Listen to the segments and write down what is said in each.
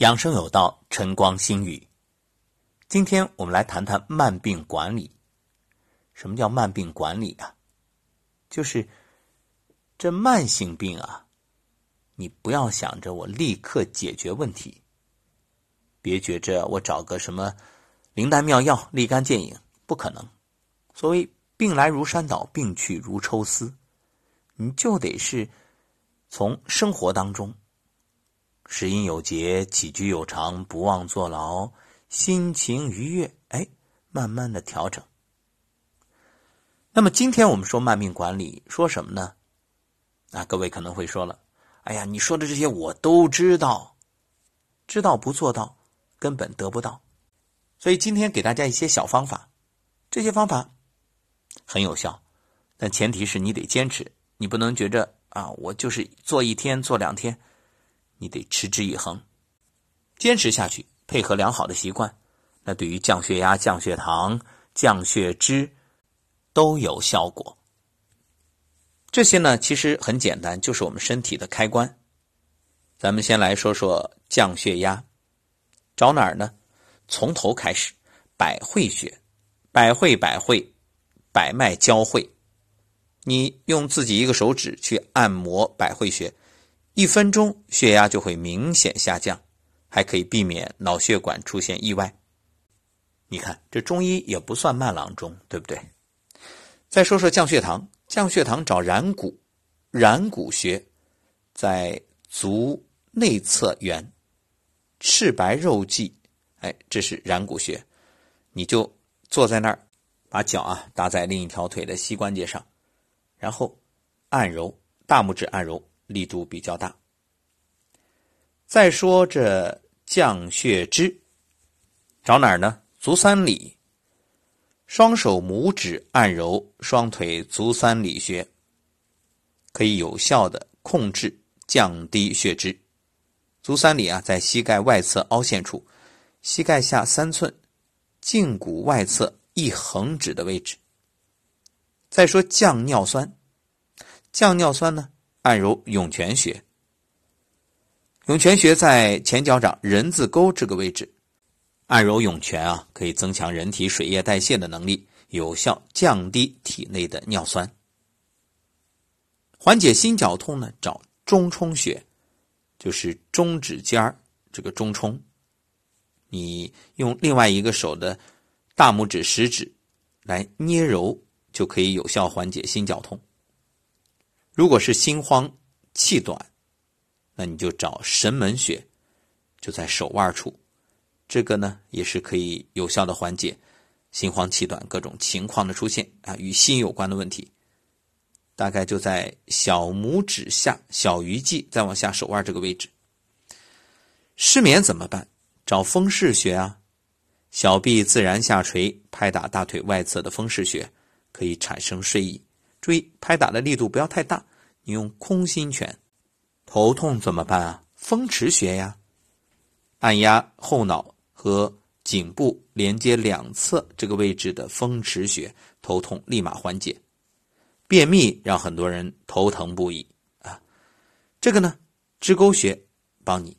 养生有道，晨光新语。今天我们来谈谈慢病管理。什么叫慢病管理啊？就是这慢性病啊，你不要想着我立刻解决问题，别觉着我找个什么灵丹妙药、立竿见影，不可能。所谓病来如山倒，病去如抽丝，你就得是从生活当中。食饮有节，起居有常，不忘坐牢，心情愉悦，哎，慢慢的调整。那么今天我们说慢病管理，说什么呢？啊，各位可能会说了，哎呀，你说的这些我都知道，知道不做到，根本得不到。所以今天给大家一些小方法，这些方法很有效，但前提是你得坚持，你不能觉着啊，我就是做一天做两天。你得持之以恒，坚持下去，配合良好的习惯，那对于降血压、降血糖、降血脂都有效果。这些呢，其实很简单，就是我们身体的开关。咱们先来说说降血压，找哪儿呢？从头开始，百会穴，百会百会，百脉交汇。你用自己一个手指去按摩百会穴。一分钟血压就会明显下降，还可以避免脑血管出现意外。你看，这中医也不算慢郎中，对不对？再说说降血糖，降血糖找然谷，然谷穴在足内侧缘，赤白肉际，哎，这是然谷穴。你就坐在那儿，把脚啊搭在另一条腿的膝关节上，然后按揉，大拇指按揉。力度比较大。再说这降血脂，找哪儿呢？足三里，双手拇指按揉双腿足三里穴，可以有效的控制降低血脂。足三里啊，在膝盖外侧凹陷处，膝盖下三寸，胫骨外侧一横指的位置。再说降尿酸，降尿酸呢？按揉涌泉穴，涌泉穴在前脚掌人字沟这个位置，按揉涌泉啊，可以增强人体水液代谢的能力，有效降低体内的尿酸。缓解心绞痛呢，找中冲穴，就是中指尖儿这个中冲，你用另外一个手的大拇指、食指来捏揉，就可以有效缓解心绞痛。如果是心慌气短，那你就找神门穴，就在手腕处，这个呢也是可以有效的缓解心慌气短各种情况的出现啊，与心有关的问题，大概就在小拇指下小鱼际再往下手腕这个位置。失眠怎么办？找风市穴啊，小臂自然下垂，拍打大腿外侧的风市穴，可以产生睡意。注意拍打的力度不要太大，你用空心拳。头痛怎么办啊？风池穴呀，按压后脑和颈部连接两侧这个位置的风池穴，头痛立马缓解。便秘让很多人头疼不已啊，这个呢，支沟穴帮你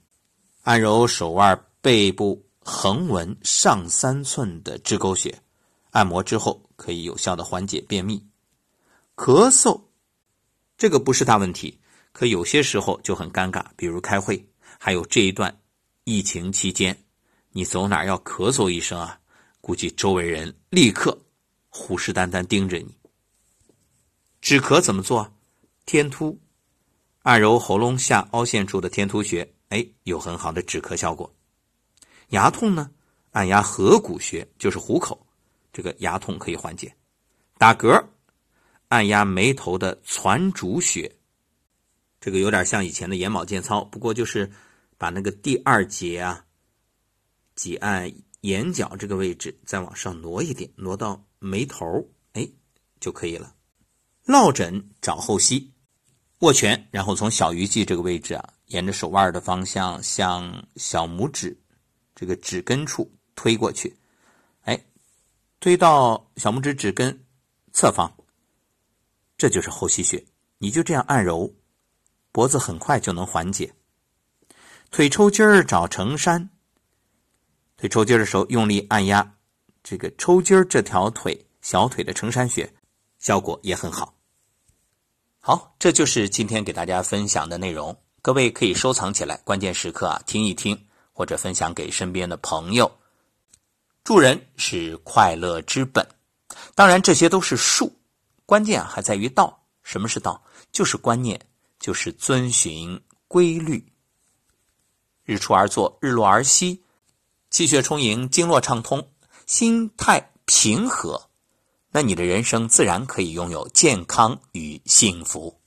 按揉手腕背部横纹上三寸的支沟穴，按摩之后可以有效的缓解便秘。咳嗽，这个不是大问题，可有些时候就很尴尬，比如开会，还有这一段疫情期间，你走哪要咳嗽一声啊，估计周围人立刻虎视眈眈盯着你。止咳怎么做？天突，按揉喉咙下凹陷处的天突穴，哎，有很好的止咳效果。牙痛呢，按压合谷穴，就是虎口，这个牙痛可以缓解。打嗝。按压眉头的攒竹穴，这个有点像以前的眼保健操，不过就是把那个第二节啊，挤按眼角这个位置，再往上挪一点，挪到眉头，哎，就可以了。落枕找后溪，握拳，然后从小鱼际这个位置啊，沿着手腕的方向向小拇指这个指根处推过去，哎，推到小拇指指根侧方。这就是后溪穴，你就这样按揉，脖子很快就能缓解。腿抽筋儿找承山。腿抽筋儿的时候，用力按压这个抽筋儿这条腿小腿的承山穴，效果也很好。好，这就是今天给大家分享的内容，各位可以收藏起来，关键时刻啊听一听，或者分享给身边的朋友。助人是快乐之本，当然这些都是术，关键还在于道。什么是道？就是观念，就是遵循规律。日出而作，日落而息，气血充盈，经络畅通，心态平和，那你的人生自然可以拥有健康与幸福。